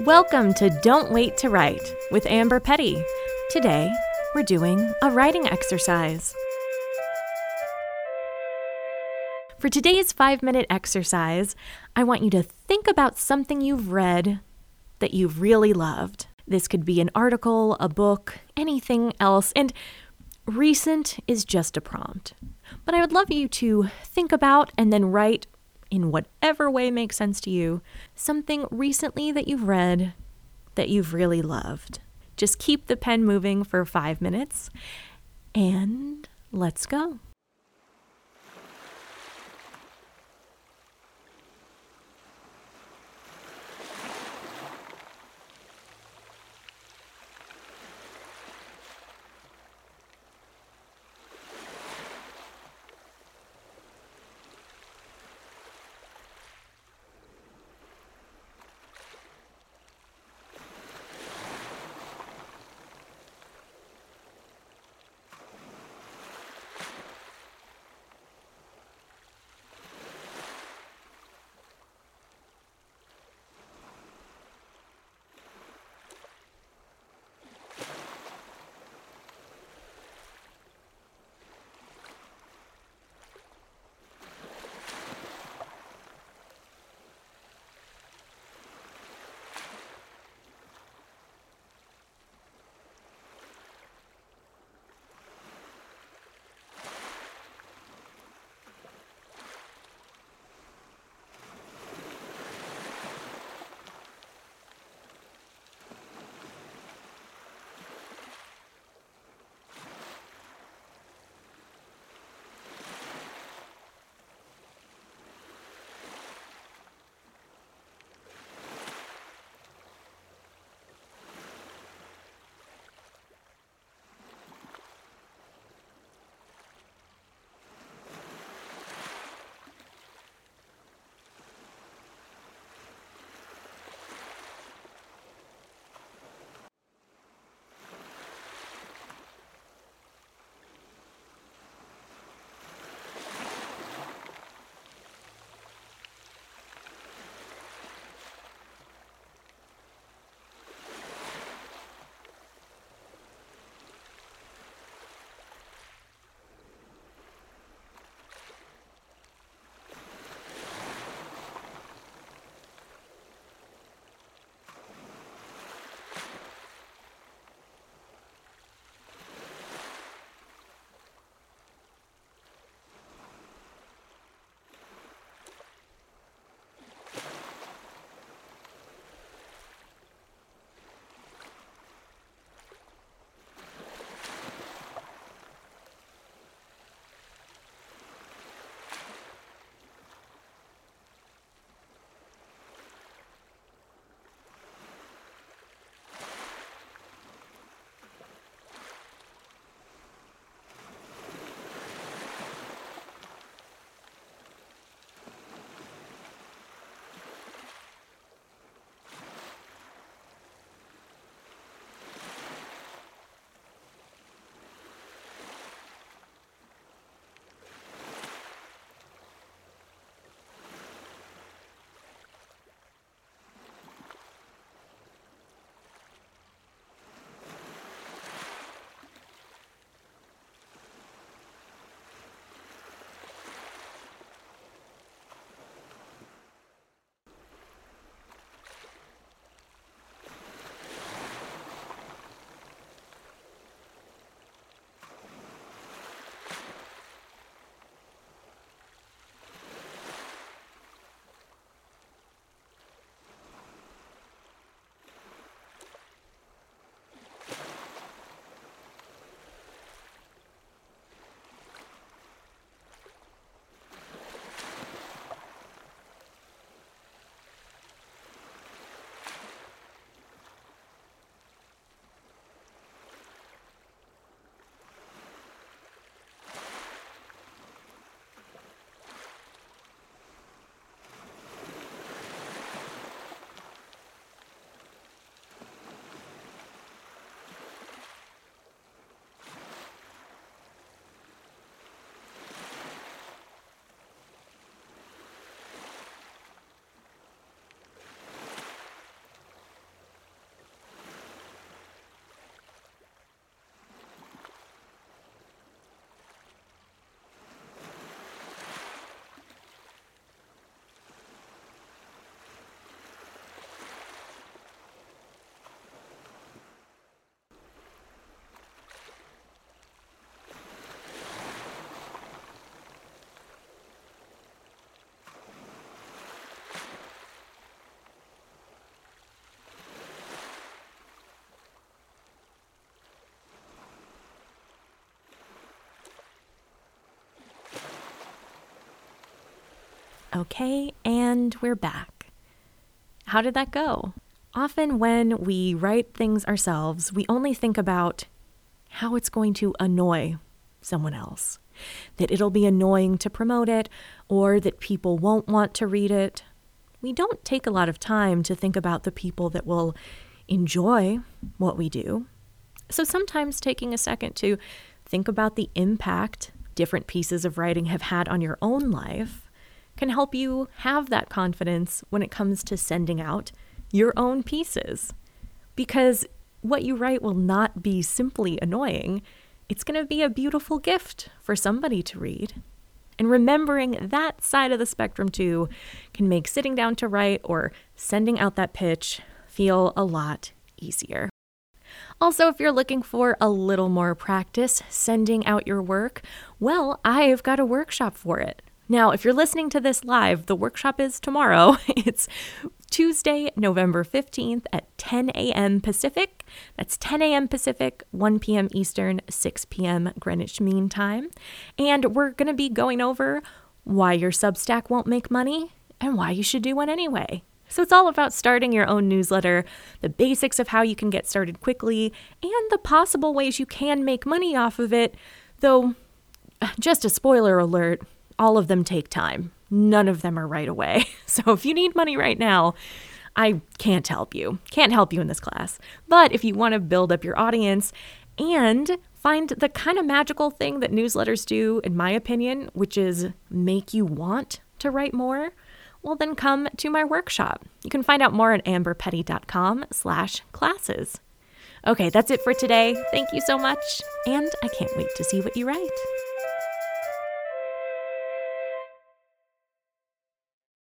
Welcome to Don't Wait to Write with Amber Petty. Today, we're doing a writing exercise. For today's five minute exercise, I want you to think about something you've read that you've really loved. This could be an article, a book, anything else, and recent is just a prompt. But I would love you to think about and then write in whatever way makes sense to you, something recently that you've read that you've really loved. Just keep the pen moving for five minutes and let's go. Okay, and we're back. How did that go? Often, when we write things ourselves, we only think about how it's going to annoy someone else. That it'll be annoying to promote it, or that people won't want to read it. We don't take a lot of time to think about the people that will enjoy what we do. So sometimes taking a second to think about the impact different pieces of writing have had on your own life can help you have that confidence when it comes to sending out your own pieces. Because what you write will not be simply annoying, it's going to be a beautiful gift for somebody to read. And remembering that side of the spectrum too can make sitting down to write or sending out that pitch feel a lot easier. Also, if you're looking for a little more practice sending out your work, well, I've got a workshop for it. Now, if you're listening to this live, the workshop is tomorrow. It's Tuesday, November 15th at 10 a.m. Pacific. That's 10 a.m. Pacific, 1 p.m. Eastern, 6 p.m. Greenwich Mean Time. And we're going to be going over why your Substack won't make money and why you should do one anyway. So it's all about starting your own newsletter, the basics of how you can get started quickly, and the possible ways you can make money off of it. Though, just a spoiler alert, all of them take time. None of them are right away. So if you need money right now, I can't help you. Can't help you in this class. But if you want to build up your audience and find the kind of magical thing that newsletters do, in my opinion, which is make you want to write more, well then come to my workshop. You can find out more at amberpetty.com slash classes. Okay, that's it for today. Thank you so much, and I can't wait to see what you write.